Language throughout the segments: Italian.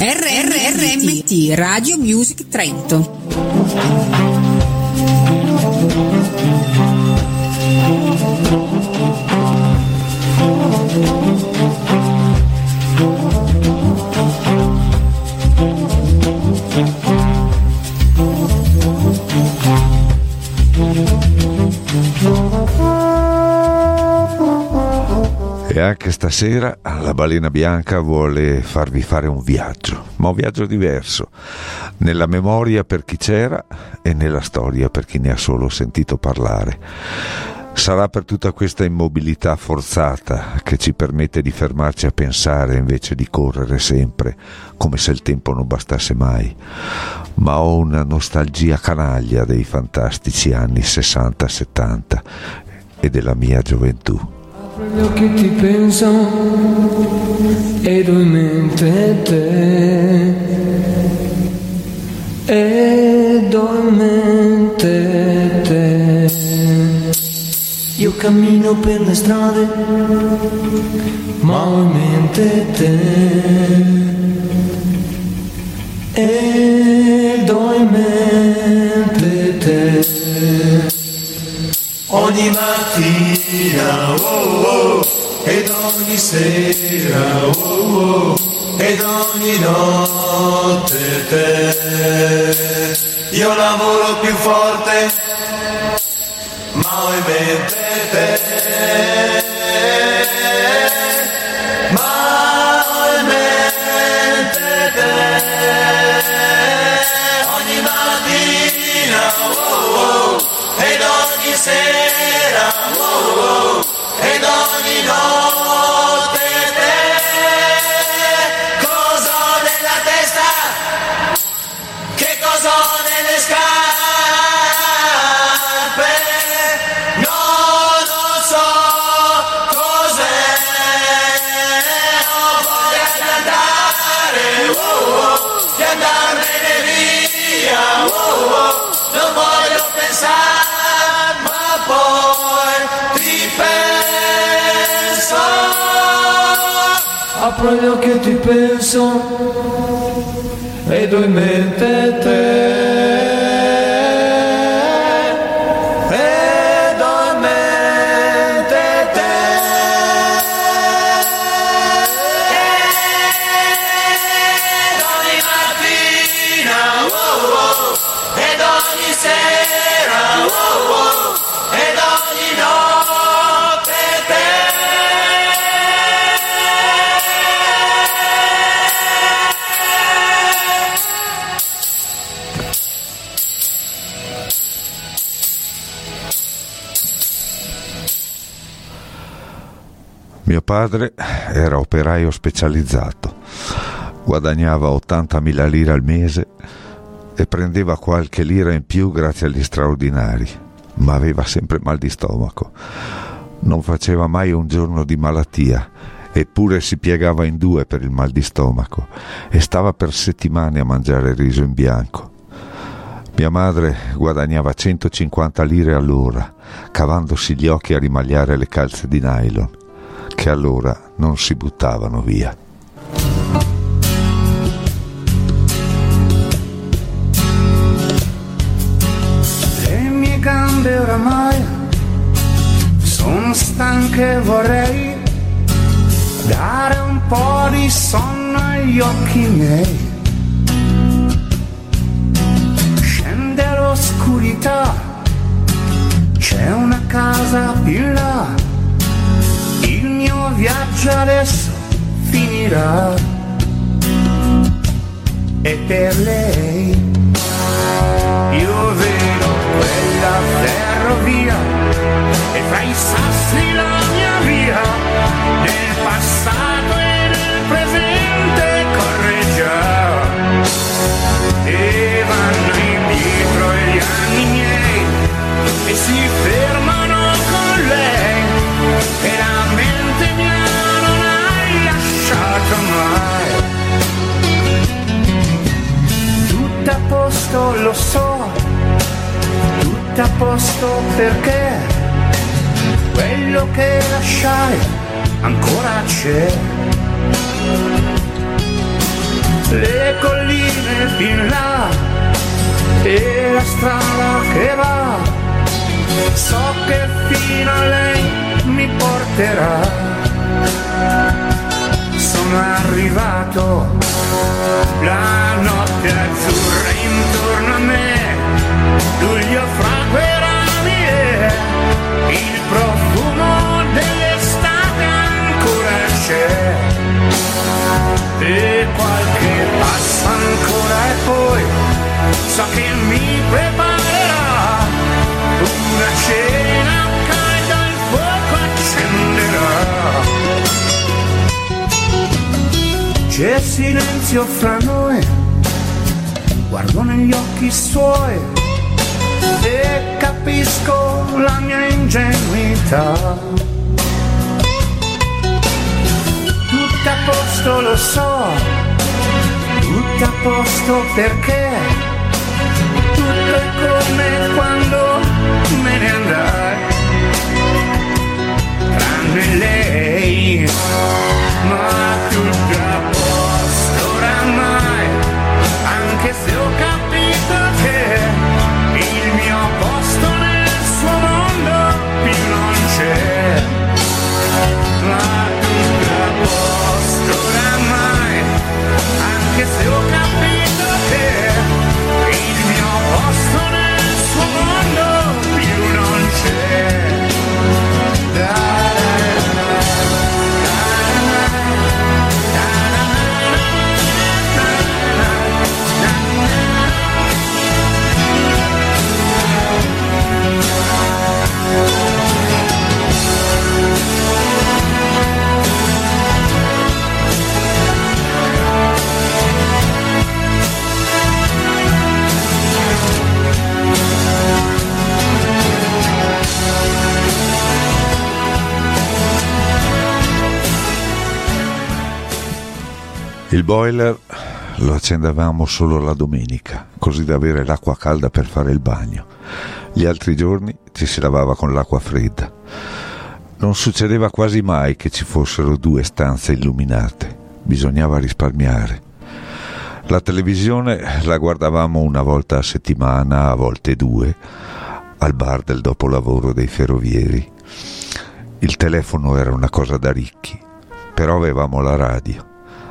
RRRMT Radio Music Trento. E anche stasera la balena bianca vuole farvi fare un viaggio, ma un viaggio diverso, nella memoria per chi c'era e nella storia per chi ne ha solo sentito parlare. Sarà per tutta questa immobilità forzata che ci permette di fermarci a pensare invece di correre sempre, come se il tempo non bastasse mai. Ma ho una nostalgia canaglia dei fantastici anni 60-70 e della mia gioventù. Gli occhi ti penso ed ho in mente te. Ed ho in mente te. Io cammino per le strade ma ho in mente te. Ed ho in mente te Ogni mattina, oh, oh, ed ogni sera, oh, oh, ed ogni notte te. Io lavoro più forte, ma ho in mente te. Oh, Apro gli occhi e ti penso ed ho in mente te. Padre era operaio specializzato, guadagnava 80.000 lire al mese e prendeva qualche lira in più grazie agli straordinari, ma aveva sempre mal di stomaco. Non faceva mai un giorno di malattia, eppure si piegava in due per il mal di stomaco e stava per settimane a mangiare riso in bianco. Mia madre guadagnava 150 lire all'ora, cavandosi gli occhi a rimagliare le calze di nylon, che allora non si buttavano via. Le mie gambe oramai sono stanche vorrei dare un po' di sonno agli occhi miei. Scende l'oscurità, c'è una casa più là, viaggio adesso finirà. E per lei io vedo quella ferrovia e fra i sassi la mia via nel passato tutto a posto lo so. Tutto a posto perché? Quello che lasciai ancora c'è. Le viene fin là e la strada che va. So che fino a lei mi porterà sono arrivato. La notte azzurra intorno a me luglio fra quei rami il profumo dell'estate ancora c'è. E qualche passo ancora e poi so che mi preparerà una cena c'è silenzio fra noi. Guardo negli occhi suoi e capisco la mia ingenuità. Tutto a posto lo so, tutto a posto perché? Tutto è come quando me ne andai, tranne lei, ma tutto anche se ho capito che il mio posto nel suo mondo più non c'è. Ma tutto a posto oramai, anche se ho capito che Il boiler lo accendevamo solo la domenica, così da avere l'acqua calda per fare il bagno. Gli altri giorni ci si lavava con l'acqua fredda. Non succedeva quasi mai che ci fossero due stanze illuminate, bisognava risparmiare. La televisione la guardavamo una volta a settimana, a volte due, al bar del dopolavoro dei ferrovieri. Il telefono era una cosa da ricchi, però avevamo la radio.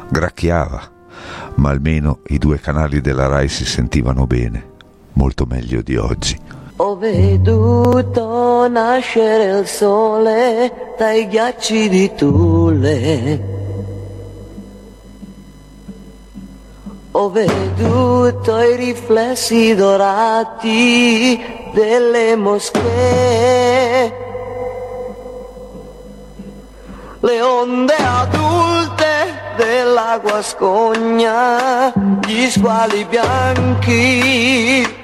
Gracchiava, ma almeno i due canali della RAI si sentivano bene, molto meglio di oggi. Ho veduto nascere il sole dai ghiacci di Thule. Ho veduto i riflessi dorati delle moschee. Le onde adulte della Guascogna, gli squali bianchi.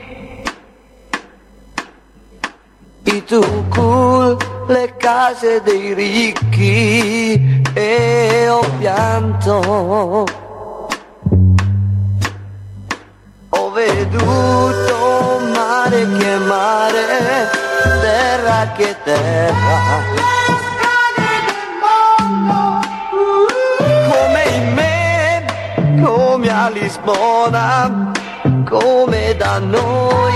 I tucul, le case dei ricchi e ho pianto. Ho veduto mare che mare, terra che terra. Come a Lisbona, come da noi.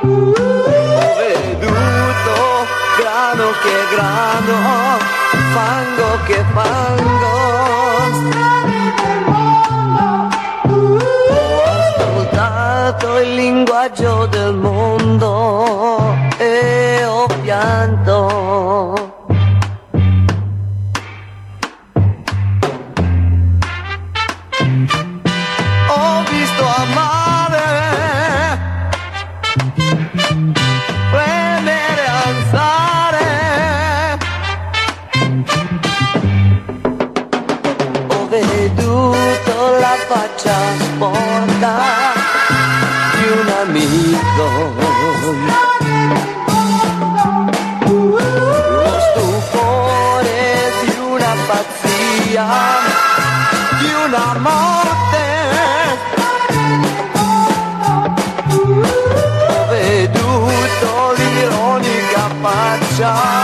Ho veduto grano che grano, fango che fango. Ho ascoltato il linguaggio del mondo e ho pianto. Di una morte. Ho veduto l'ironica faccia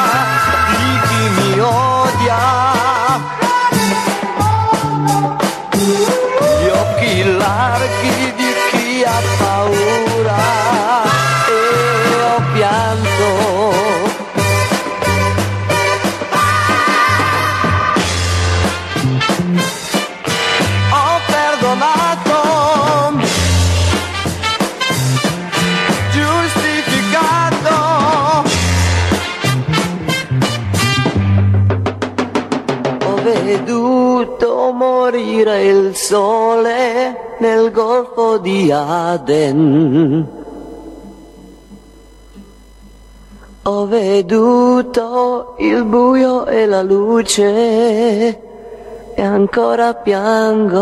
morire il sole nel golfo di Aden. Ho veduto il buio e la luce e ancora piango.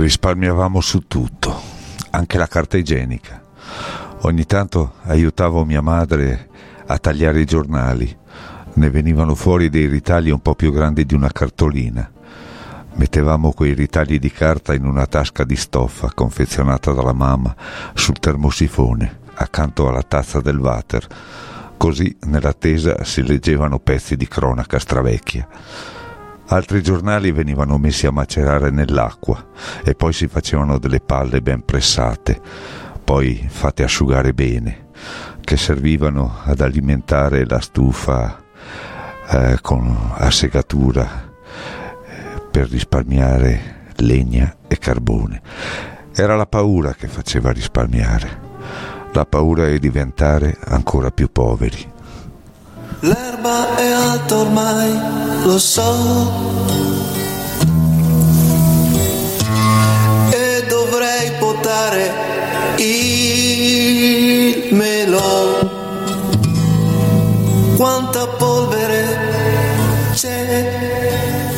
Risparmiavamo su tutto, anche la carta igienica. Ogni tanto aiutavo mia madre a tagliare i giornali. Ne venivano fuori dei ritagli un po' più grandi di una cartolina. Mettevamo quei ritagli di carta in una tasca di stoffa confezionata dalla mamma sul termosifone, accanto alla tazza del water. Così nell'attesa si leggevano pezzi di cronaca stravecchia. Altri giornali venivano messi a macerare nell'acqua e poi si facevano delle palle ben pressate, poi fatte asciugare bene, che servivano ad alimentare la stufa eh, con assegatura eh, per risparmiare legna e carbone. Era la paura che faceva risparmiare, la paura di diventare ancora più poveri. L'erba è alta ormai, lo so. E dovrei potare il melo. Quanta polvere c'è.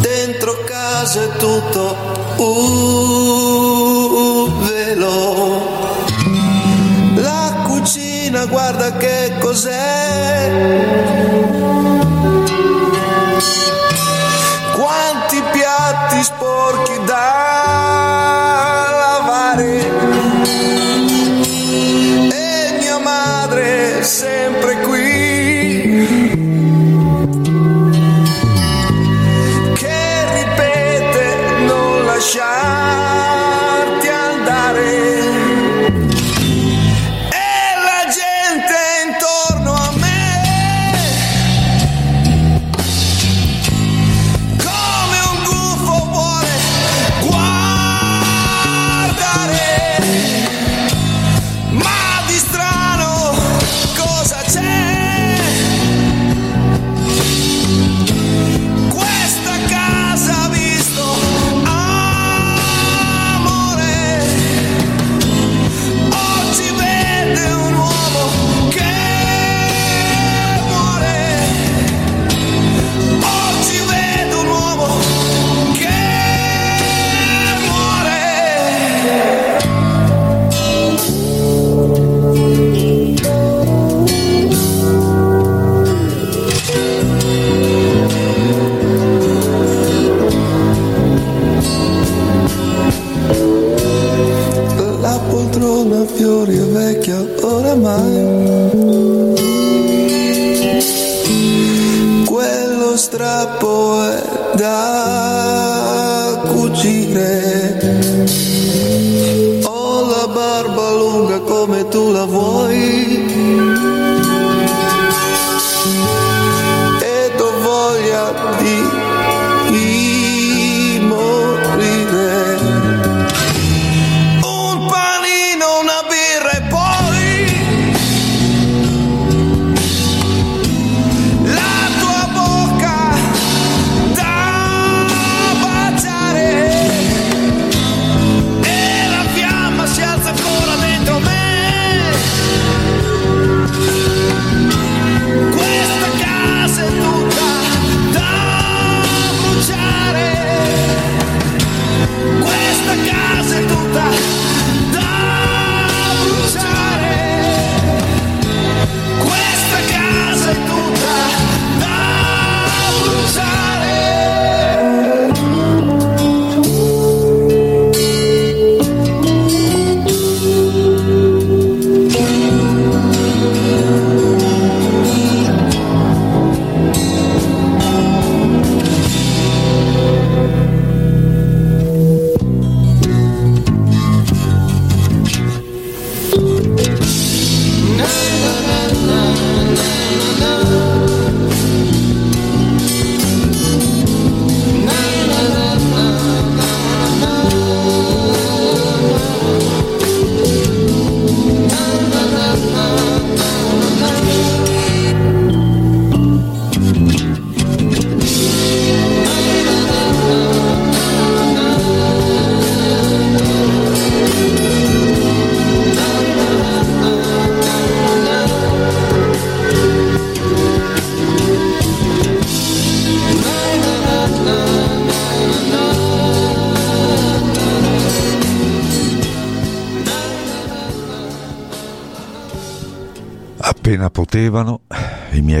Dentro casa è tutto un cucina, guarda che cos'è. Quanti piatti sporchi da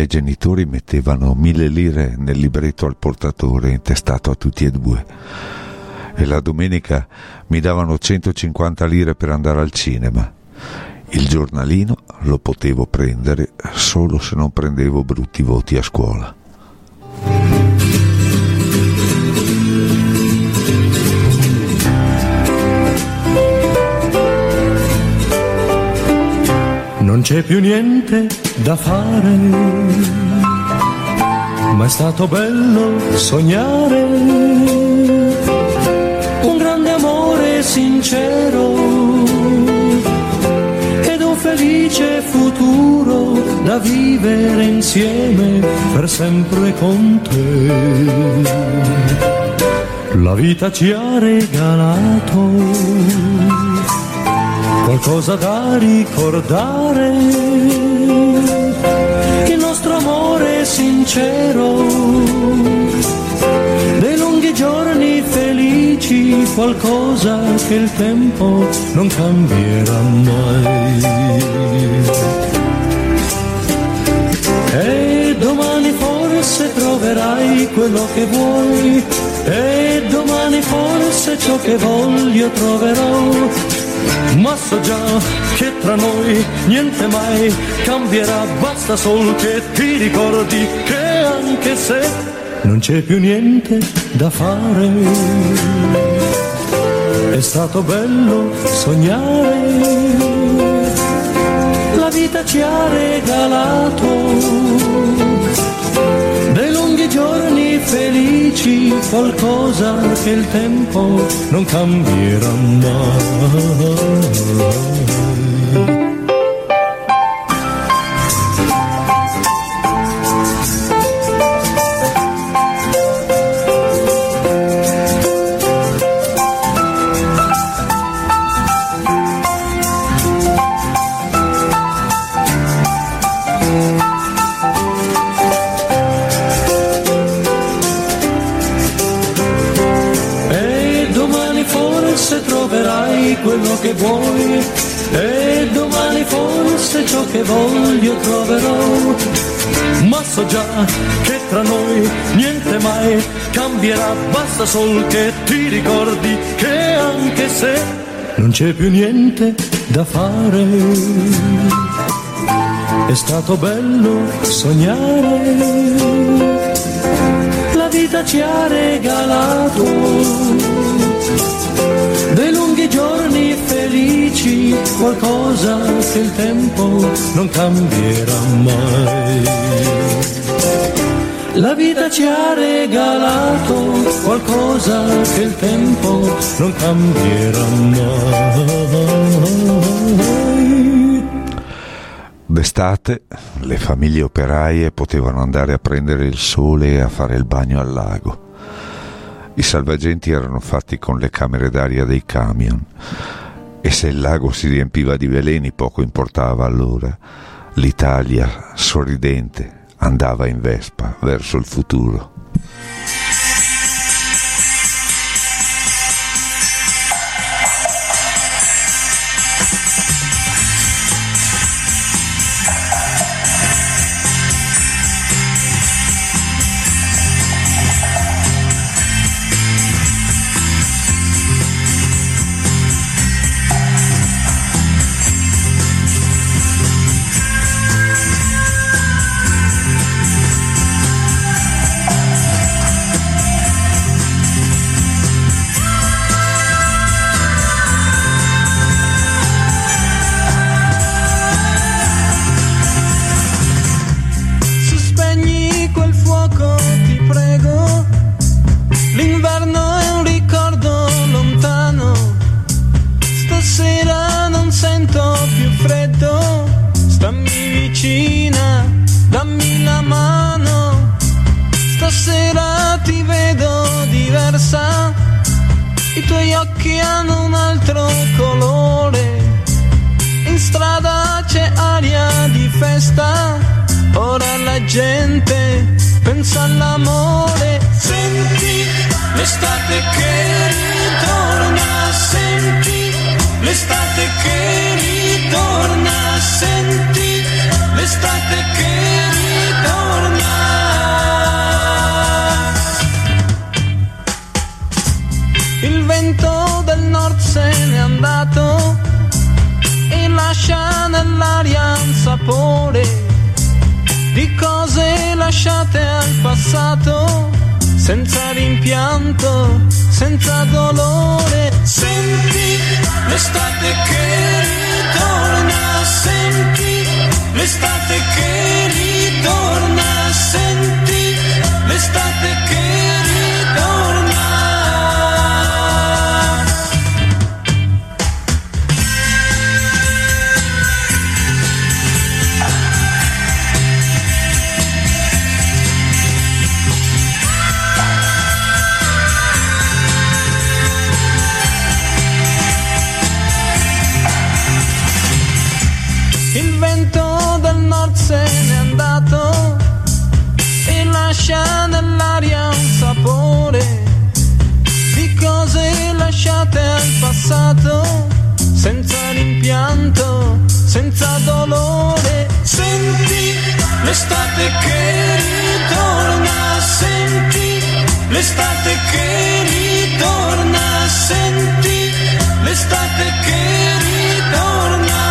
i genitori mettevano mille lire nel libretto al portatore intestato a tutti e due e la domenica mi davano 150 lire per andare al cinema. Il giornalino lo potevo prendere solo se non prendevo brutti voti a scuola. Non c'è più niente da fare, ma è stato bello sognare un grande amore sincero ed un felice futuro da vivere insieme per sempre con te. La vita ci ha regalato qualcosa da ricordare. Il nostro amore sincero, dei lunghi giorni felici, qualcosa che il tempo non cambierà mai. E domani forse troverai quello che vuoi, e domani forse ciò che voglio troverò ma so già che tra noi niente mai cambierà, basta solo che ti ricordi che anche se non c'è più niente da fare, è stato bello sognare, la vita ci ha regalato dei lunghi giorni felici, qualcosa che il tempo non cambierà mai. Voglio troverò. Ma so già che tra noi niente mai cambierà, basta solo che ti ricordi che anche se non c'è più niente da fare, è stato bello sognare la vita ci ha regalato felici, qualcosa che il tempo non cambierà mai. La vita ci ha regalato qualcosa che il tempo non cambierà mai. D'estate le famiglie operaie potevano andare a prendere il sole e a fare il bagno al lago. I salvagenti erano fatti con le camere d'aria dei camion e se il lago si riempiva di veleni poco importava allora. L'Italia, sorridente, andava in Vespa verso il futuro. Passato, senza rimpianto, senza dolore. Senti l'estate che ritorna, senti l'estate che ritorna, senti l'estate che ritorna. L'estate che ritorna, senti l'estate che ritorna.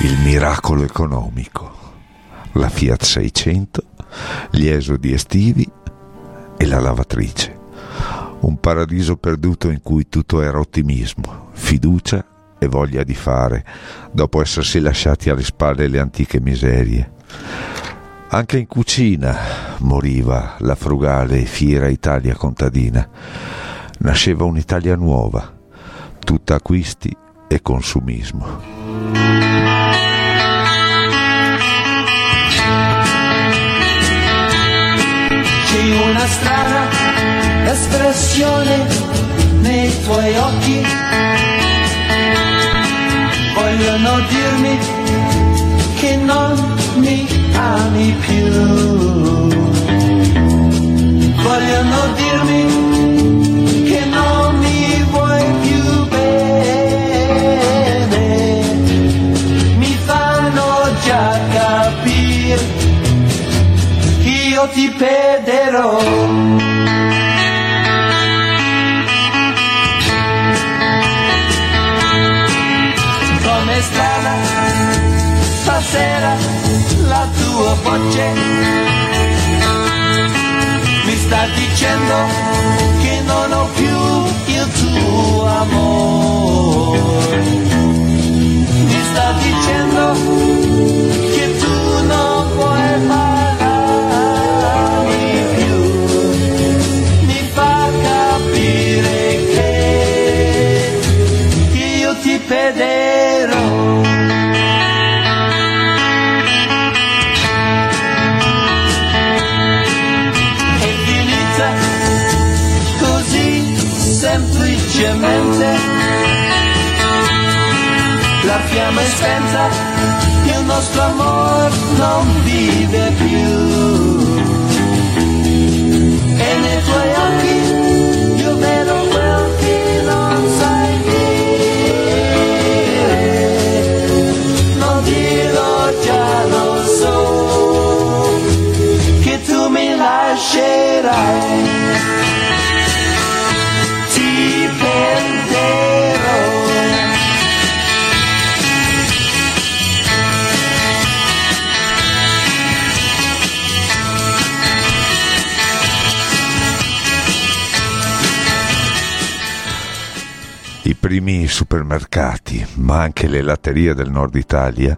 il miracolo economico, la Fiat 600, gli esodi estivi e la lavatrice. Un paradiso perduto in cui tutto era ottimismo, fiducia e voglia di fare, dopo essersi lasciati alle spalle le antiche miserie. Anche in cucina moriva la frugale e fiera Italia contadina. Nasceva un'Italia nuova, tutta acquisti e consumismo. Espressione nei tuoi occhi. Vogliono dirmi che non mi ami più. Vogliono dirmi che non mi vuoi più bene. Mi fanno già capire io ti perderò. Come strana stasera la tua voce mi sta dicendo che non ho più il tuo amore. Mi sta dicendo che tu non vuoi parlarmi più. Semplicemente. La fiamma è spenta, il nostro amore non vive più. E nei tuoi occhi io vedo ma anche le latterie del nord Italia,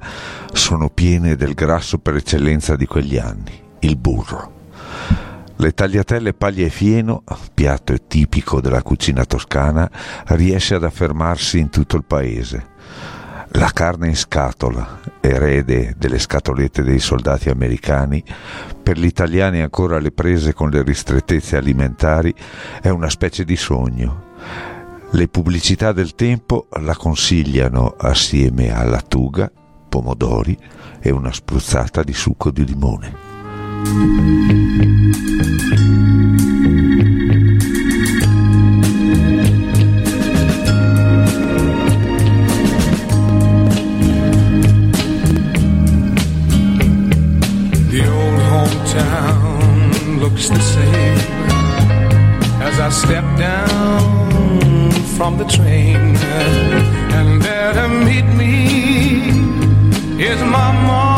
sono piene del grasso per eccellenza di quegli anni, il burro. Le tagliatelle paglia e fieno, piatto tipico della cucina toscana, riesce ad affermarsi in tutto il paese. La carne in scatola, erede delle scatolette dei soldati americani, per gli italiani ancora alle prese con le ristrettezze alimentari, è una specie di sogno. Le pubblicità del tempo la consigliano assieme a lattuga, pomodori e una spruzzata di succo di limone. Step down from the train. And there to meet me is my mama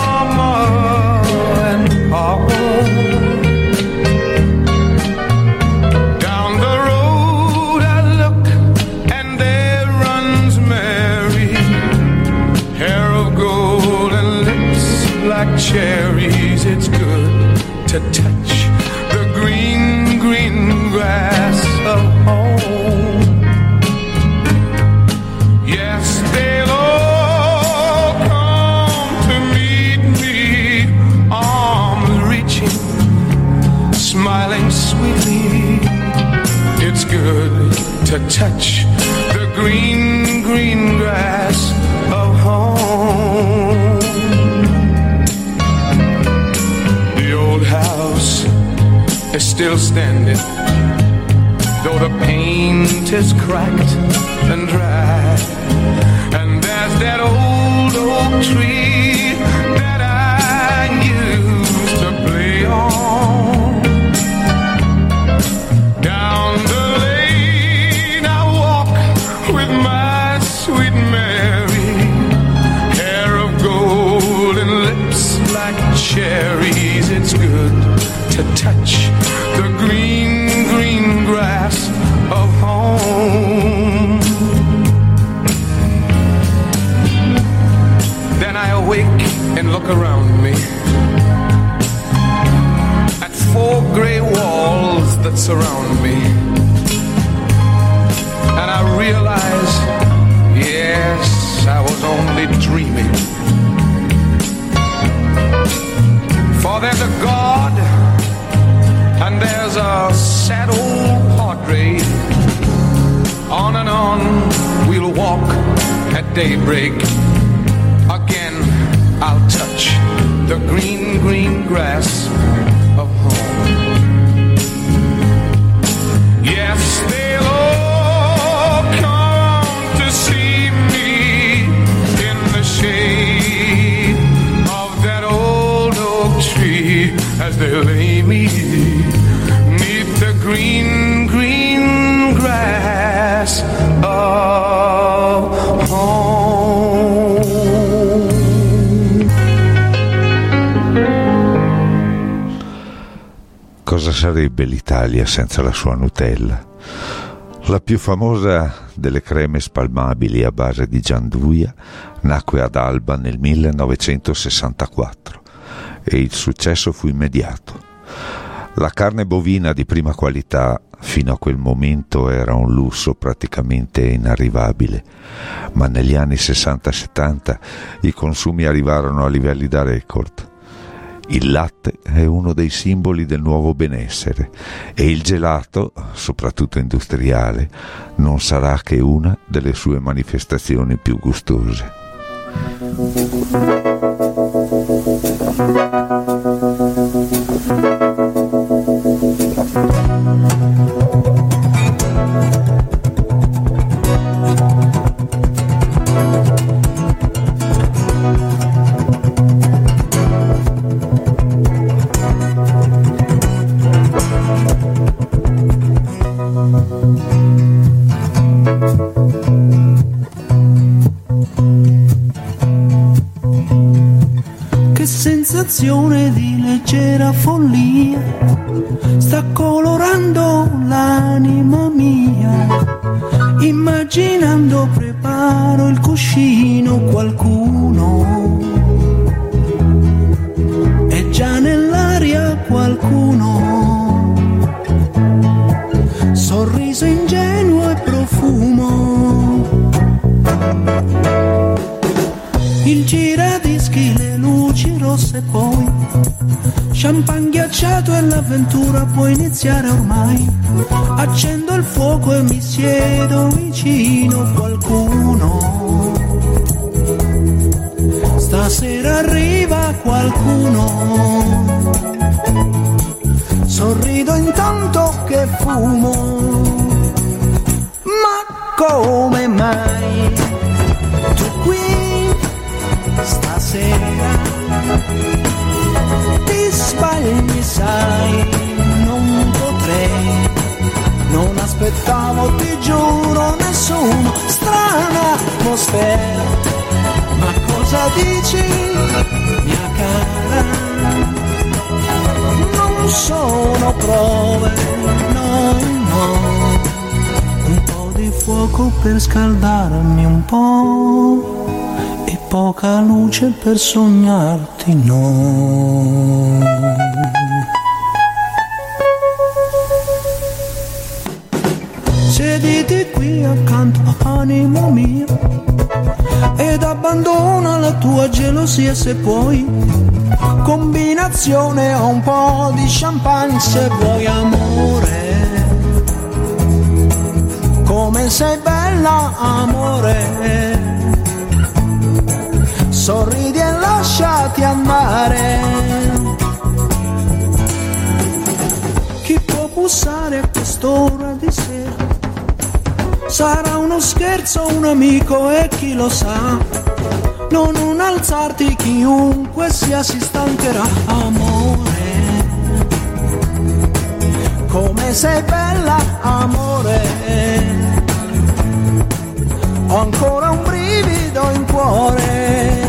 is cracked and dry. Look around me at four gray walls that surround me. And I realize, yes, I was only dreaming. For there's a God and there's a sad old portrait. On and on we'll walk at daybreak. I'll touch the green, green grass of home. Yes, they'll all come to see me in the shade of that old oak tree as they lay me Sarebbe l'Italia senza la sua Nutella? La più famosa delle creme spalmabili a base di gianduia nacque ad Alba nel 1964 e il successo fu immediato. La carne bovina di prima qualità fino a quel momento era un lusso praticamente inarrivabile, ma negli anni 60-70 i consumi arrivarono a livelli da record. Il latte è uno dei simboli del nuovo benessere e il gelato, soprattutto industriale, non sarà che una delle sue manifestazioni più gustose. Sensazione di leggera follia sta colorando l'anima mia. Immaginando preparo il cuscino qualcuno. È già nell'aria qualcuno. Sorriso ingenuo e profumo. Il giradischi, le rosse poi. Champagne ghiacciato e l'avventura può iniziare ormai. Accendo il fuoco e mi siedo vicino a qualcuno. Stasera arriva qualcuno. Sorrido intanto che fumo. Ma come mai? Tu qui stasera ti sbagli, sai, non potrei. Non aspettavo, ti giuro, nessuno, strana atmosfera. Ma cosa dici, mia cara? Non sono prove, no, no. Un po' di fuoco per scaldarmi un po' poca luce per sognarti, no. Sediti qui accanto, animo mio, ed abbandona la tua gelosia se puoi. Combinazione a un po' di champagne se vuoi amore. Come sei bella amore. Sorridi e lasciati andare. Chi può bussare a quest'ora di sera? Sarà uno scherzo, un amico e chi lo sa. Non un alzarti, chiunque sia si stancherà. Amore, come sei bella, amore. Ho ancora un brivido in cuore.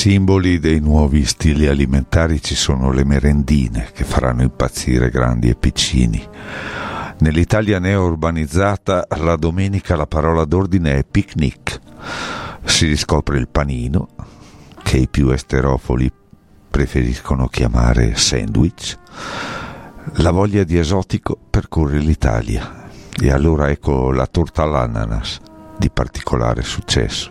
Simboli dei nuovi stili alimentari ci sono le merendine che faranno impazzire grandi e piccini. Nell'Italia neo-urbanizzata la domenica la parola d'ordine è picnic. Si riscopre il panino, che i più esterofoli preferiscono chiamare sandwich. La voglia di esotico percorre l'Italia e allora ecco la torta all'ananas di particolare successo.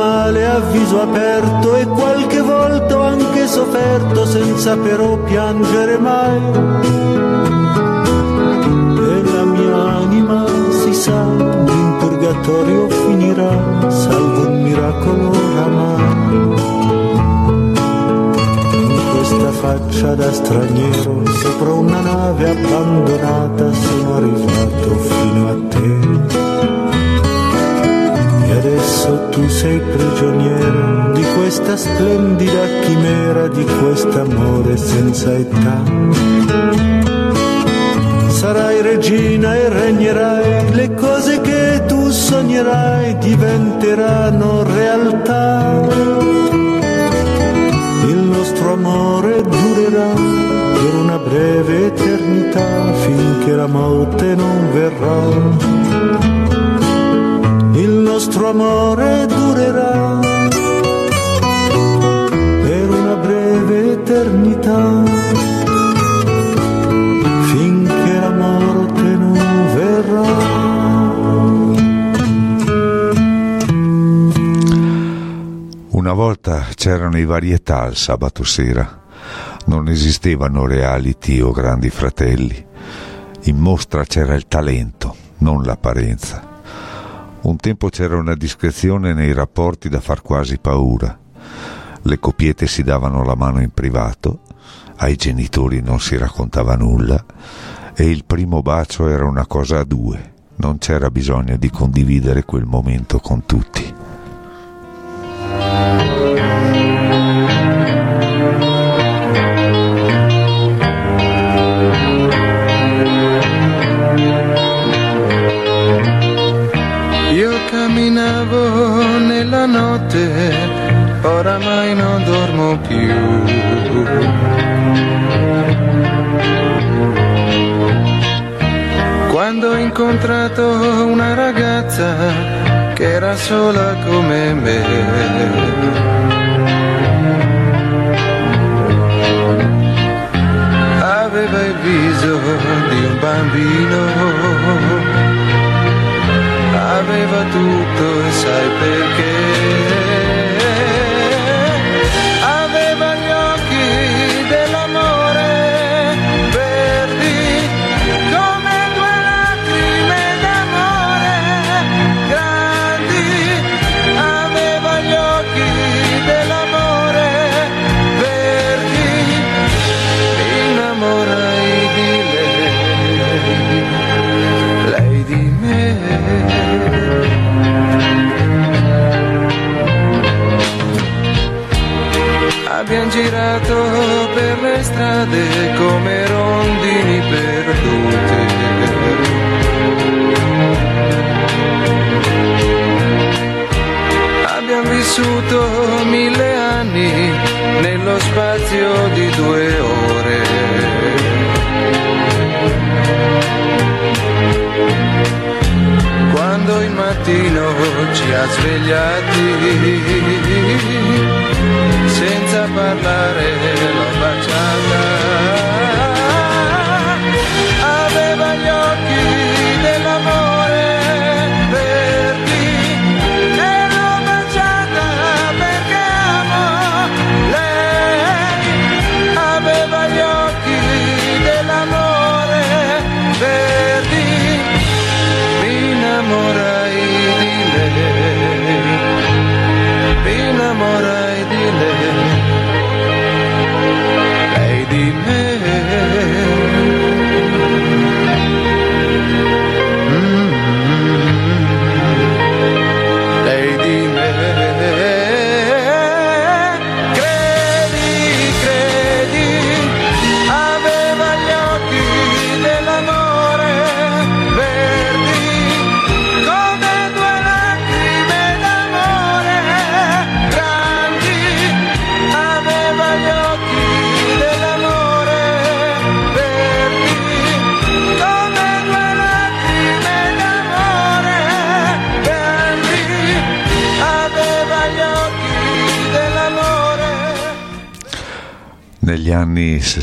Male a viso aperto e qualche volta ho anche sofferto senza però piangere mai. E la mia anima si sa, in purgatorio finirà, salvo il miracolo oramai. Con questa faccia da straniero sopra una nave abbandonata sono arrivato fino a te. Sei prigioniero di questa splendida chimera, di quest'amore senza età. Sarai regina e regnerai, le cose che tu sognerai diventeranno realtà. Il nostro amore durerà per una breve eternità finché la morte non verrà nostro amore durerà per una breve eternità, finché la morte non verrà. Una volta c'erano i varietà il sabato sera, non esistevano reality o grandi fratelli. In mostra c'era il talento, non l'apparenza. Un tempo c'era una discrezione nei rapporti da far quasi paura. Le copiette si davano la mano in privato, ai genitori non si raccontava nulla e il primo bacio era una cosa a due, non c'era bisogno di condividere quel momento con tutti. Oramai non dormo più. Quando ho incontrato una ragazza che era sola come me. Aveva il viso di un bambino aveva tutto e sai perché? Girato per le strade come rondini perdute. Abbiamo vissuto mille anni nello spazio di due ore. Quando il mattino ci ha svegliati senza parlare l'ho baciata.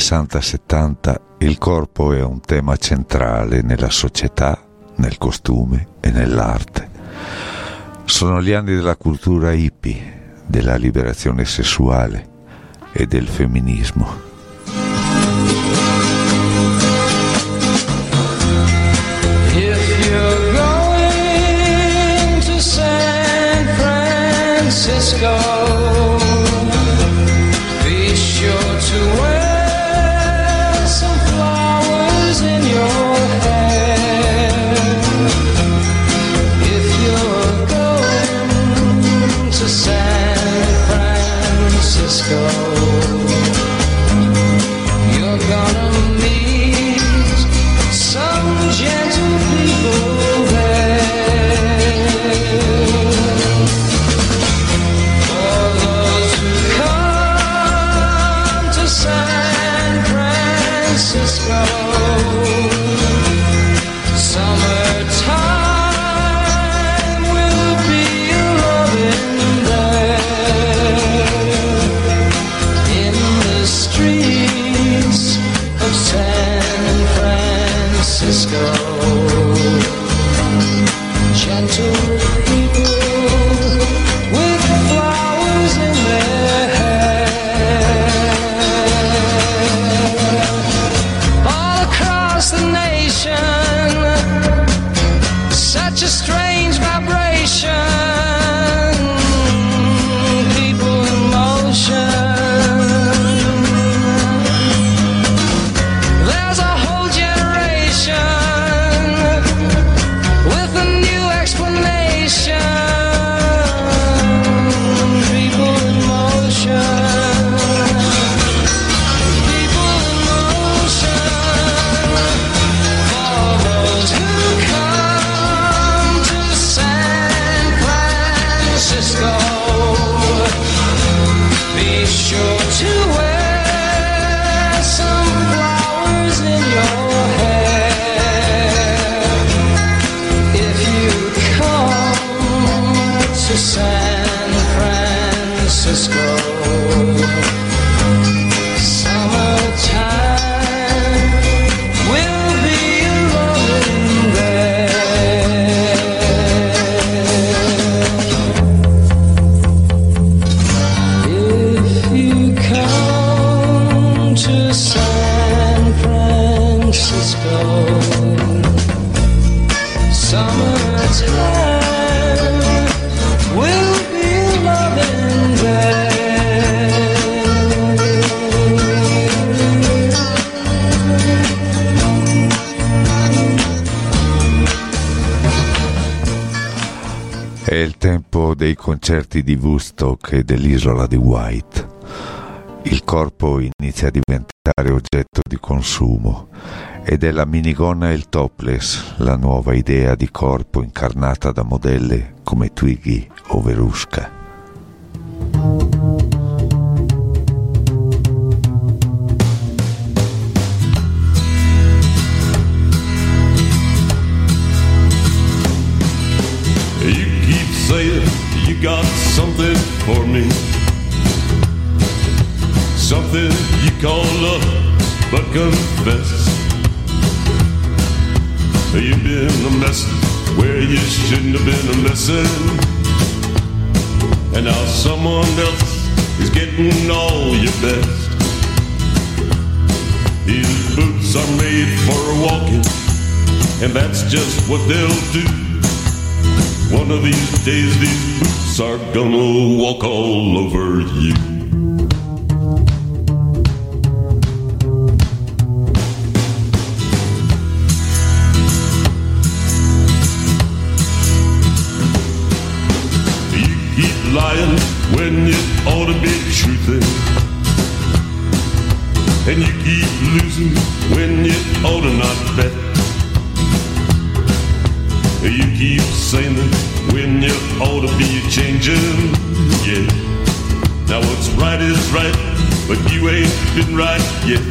60-70 il corpo è un tema centrale nella società, nel costume e nell'arte. Sono gli anni della cultura hippie, della liberazione sessuale e del femminismo. Concerti di Woodstock e dell'isola di White. Il corpo inizia a diventare oggetto di consumo ed è la minigonna e il topless la nuova idea di corpo incarnata da modelle come Twiggy o Verushka. You got something for me. Something you call love, but confess. You've been a mess where you shouldn't have been a messin'. And now someone else is getting all your best. These boots are made for walking, and that's just what they'll do. One of these days, these boots are gonna walk all over you. You keep lying when you ought to be truthing. And you keep losing when you ought to not bet. You keep saying when you ought to be changing, yeah. Now what's right is right, but you ain't been right yet.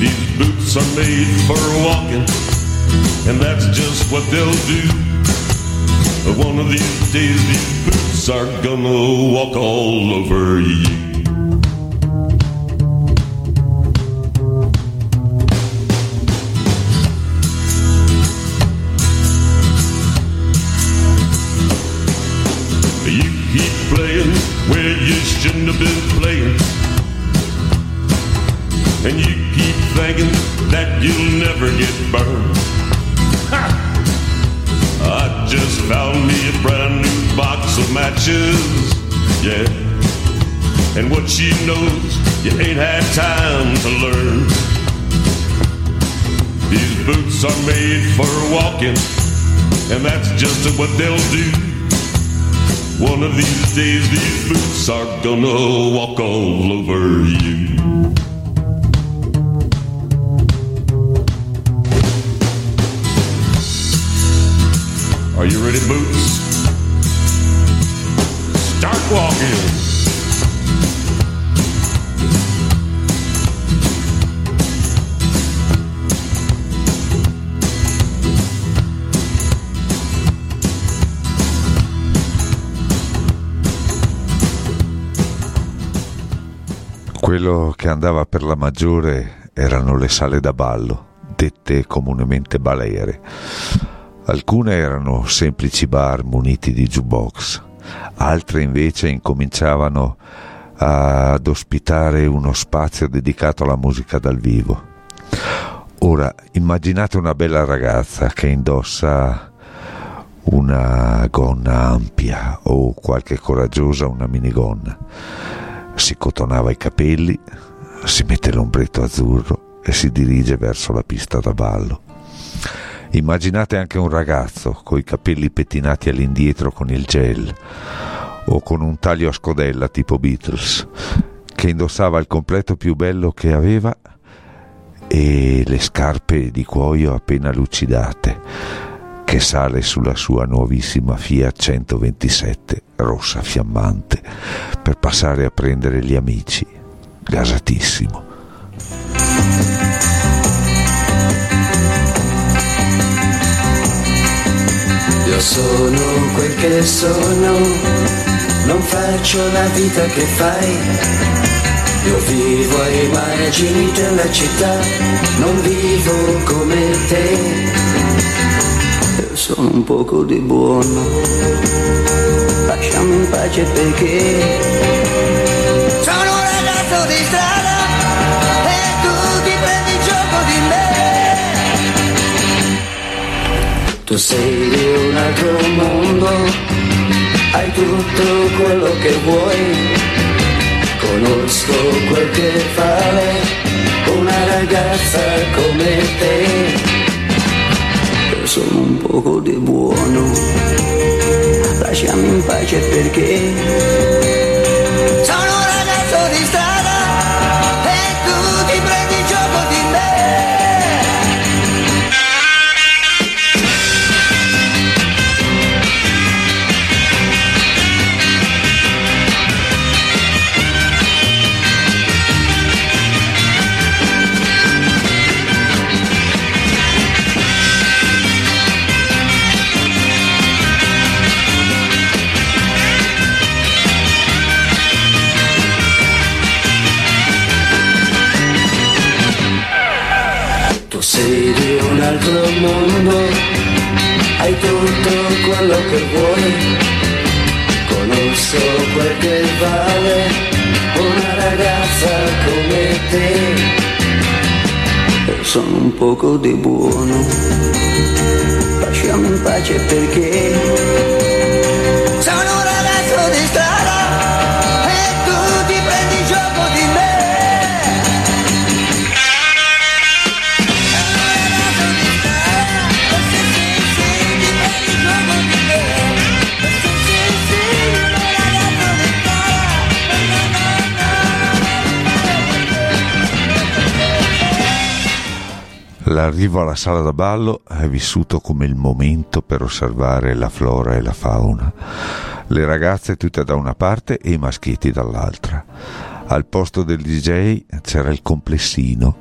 These boots are made for walking, and that's just what they'll do. But one of these days, these boots are gonna walk all over you. To learn. These boots are made for walking, and that's just what they'll do. One of these days, these boots are gonna walk all over you. Quello che andava per la maggiore erano le sale da ballo, dette comunemente balere. Alcune erano semplici bar muniti di jukebox, altre invece incominciavano ad ospitare uno spazio dedicato alla musica dal vivo. Ora immaginate una bella ragazza che indossa una gonna ampia o qualche coraggiosa una minigonna si cotonava i capelli, si mette l'ombretto azzurro e si dirige verso la pista da ballo. Immaginate anche un ragazzo coi capelli pettinati all'indietro con il gel o con un taglio a scodella tipo Beatles che indossava il completo più bello che aveva e le scarpe di cuoio appena lucidate che sale sulla sua nuovissima Fiat 127 rossa fiammante per passare a prendere gli amici, gasatissimo. Io sono quel che sono, non faccio la vita che fai. Io vivo ai margini della città, non vivo come te sono un poco di buono. Lasciami in pace perché sono un ragazzo di strada e tu ti prendi gioco di me. Tu sei di un altro mondo, hai tutto quello che vuoi. Conosco quel che fare una ragazza come te sono un poco di buono. Lasciami in pace perché sono sono un poco di buono, lasciami in pace perché L'arrivo alla sala da ballo è vissuto come il momento per osservare la flora e la fauna. Le ragazze tutte da una parte e i maschietti dall'altra. Al posto del DJ c'era il complessino,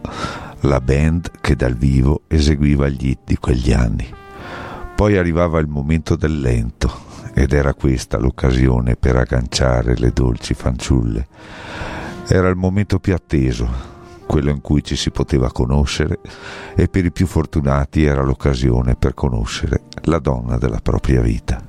la band che dal vivo eseguiva gli hit di quegli anni. Poi arrivava il momento del lento ed era questa l'occasione per agganciare le dolci fanciulle. Era il momento più atteso, quello in cui ci si poteva conoscere e per i più fortunati era l'occasione per conoscere la donna della propria vita.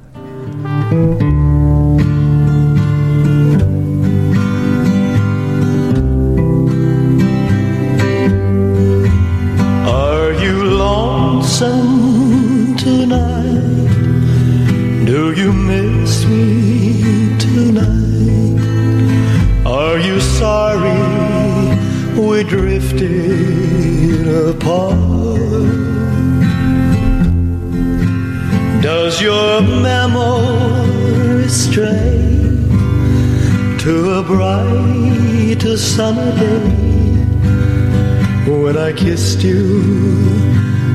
Are you lonesome tonight? Do you miss me tonight? Are you sorry we drifted apart? Does your memory stray to a bright summer day? when I kissed you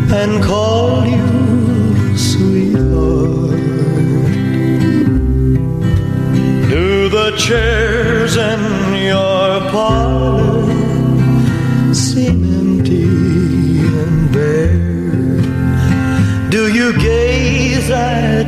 and called you sweetheart. Do the chairs in your parlor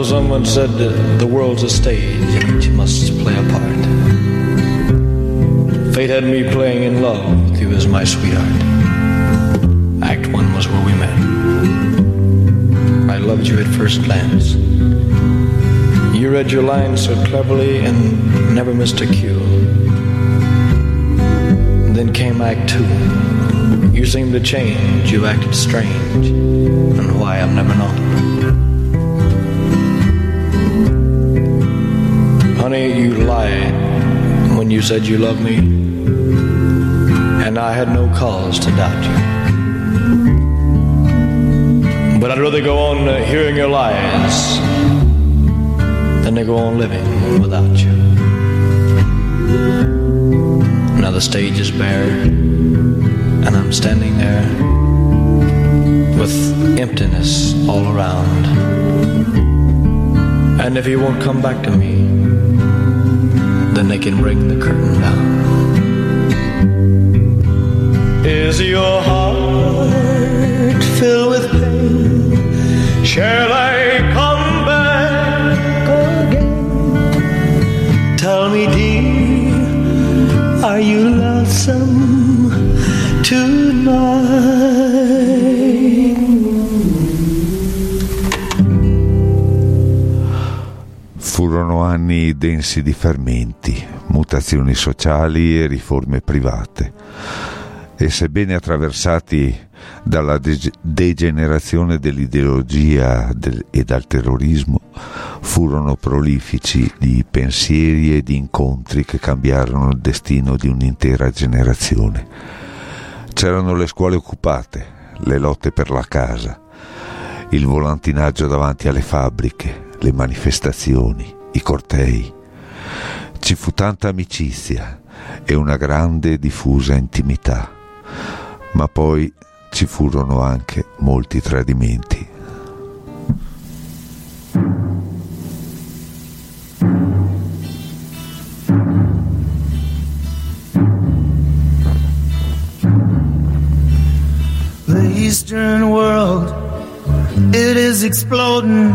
know, someone said the world's a stage which you must play a part. Fate had me playing in love with you as my sweetheart. Act one was where we met. I loved you at first glance. You read your lines so cleverly and never missed a cue. Then came Act two. You seemed to change, you acted strange, and why I've never known. Honey, you lied when you said you loved me, and I had no cause to doubt you. But I'd rather go on uh, hearing your lies than to go on living without you. Now the stage is bare, and I'm standing there with emptiness all around. And if you won't come back to me, then they can bring the curtain down. Is your heart filled with pain? Shall I come back again? Tell me, dear, are you lonesome tonight? furono anni densi di fermenti mutazioni sociali e riforme private. E sebbene attraversati dalla de- degenerazione dell'ideologia del- e dal terrorismo, furono prolifici di pensieri e di incontri che cambiarono il destino di un'intera generazione. C'erano le scuole occupate, le lotte per la casa, il volantinaggio davanti alle fabbriche, le manifestazioni, i cortei. Ci fu tanta amicizia e una grande e diffusa intimità, ma poi ci furono anche molti tradimenti. The Eastern world, it is exploding,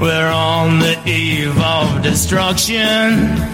we're on the eve of destruction.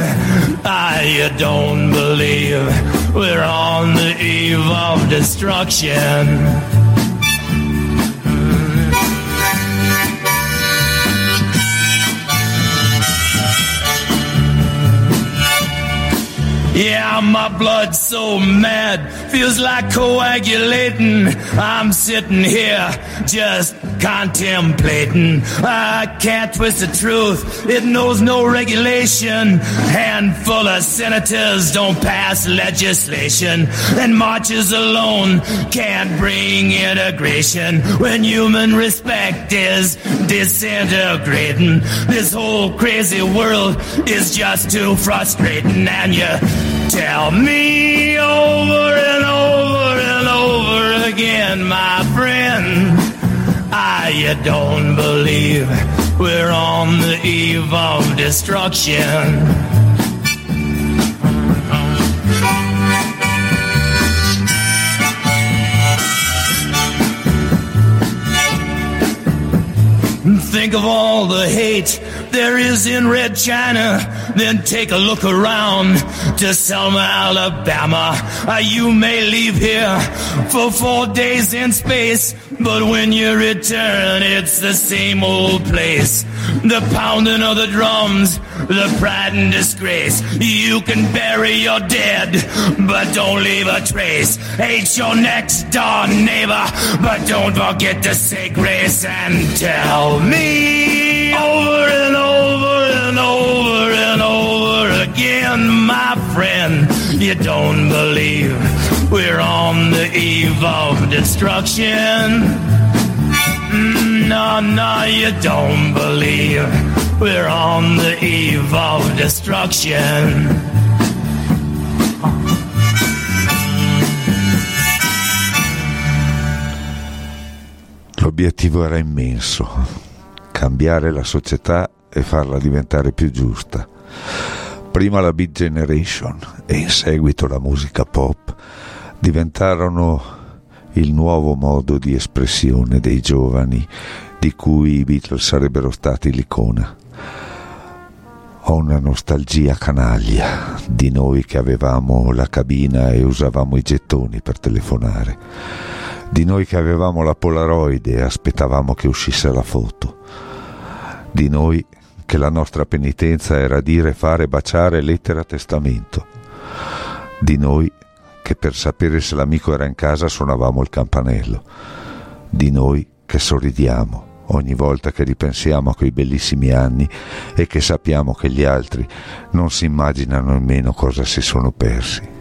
You don't believe we're on the eve of destruction. Yeah, my blood's so mad, feels like coagulating. I'm sitting here just contemplating. I can't twist the truth, it knows no regulation. Handful of senators don't pass legislation, and marches alone can't bring integration when human respect is disintegrating. This whole crazy world is just too frustrating, and you tell me over and over and over again, my friend. You don't believe we're on the eve of destruction. Think of all the hate there is in Red China. Then take a look around to Selma, Alabama. Uh, you may leave here for four days in space, but when you return, it's the same old place. The pounding of the drums, the pride and disgrace. You can bury your dead, but don't leave a trace. Hate your next door neighbor, but don't forget to say grace and tell me over and over and over and over again, my friend. You don't believe we're on the eve of destruction. Mm, No, no, you don't believe we're on the eve of destruction. L'obiettivo era immenso, cambiare la società e farla diventare più giusta. Prima la Beat Generation e in seguito la musica pop diventarono il nuovo modo di espressione dei giovani di cui i Beatles sarebbero stati l'icona. Ho una nostalgia canaglia di noi che avevamo la cabina e usavamo i gettoni per telefonare, di noi che avevamo la Polaroid e aspettavamo che uscisse la foto, di noi che la nostra penitenza era dire, fare, baciare lettera testamento, di noi che per sapere se l'amico era in casa suonavamo il campanello, di noi che sorridiamo ogni volta che ripensiamo a quei bellissimi anni e che sappiamo che gli altri non si immaginano nemmeno cosa si sono persi.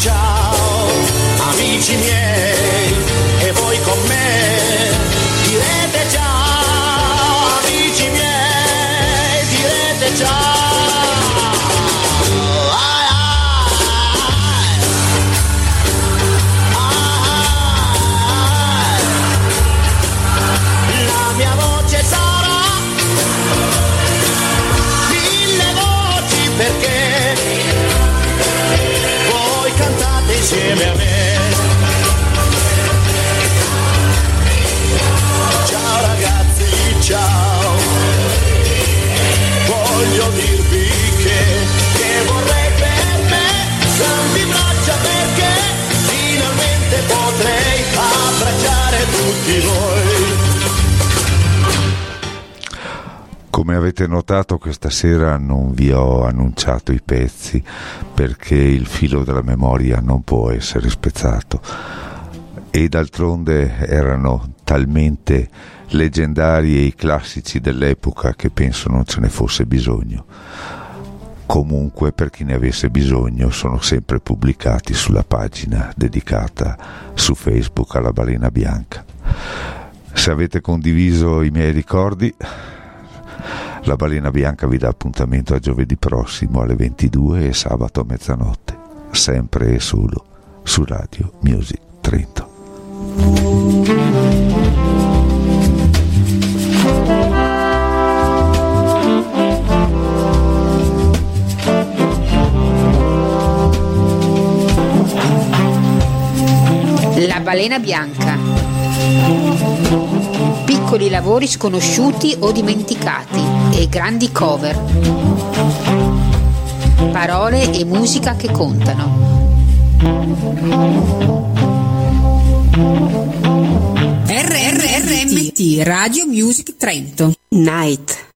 Dico ciao, amici miei, Avete notato questa sera non vi ho annunciato i pezzi perché il filo della memoria non può essere spezzato e d'altronde erano talmente leggendari i classici dell'epoca che penso non ce ne fosse bisogno. Comunque per chi ne avesse bisogno sono sempre pubblicati sulla pagina dedicata su Facebook alla balena bianca. Se avete condiviso i miei ricordi la balena bianca vi dà appuntamento a giovedì prossimo alle 22 e sabato a mezzanotte, sempre e solo su Radio Music Trento. La balena bianca. Piccoli lavori sconosciuti o dimenticati e grandi cover. Parole e musica che contano. RRRMT Radio Music Trento. Night.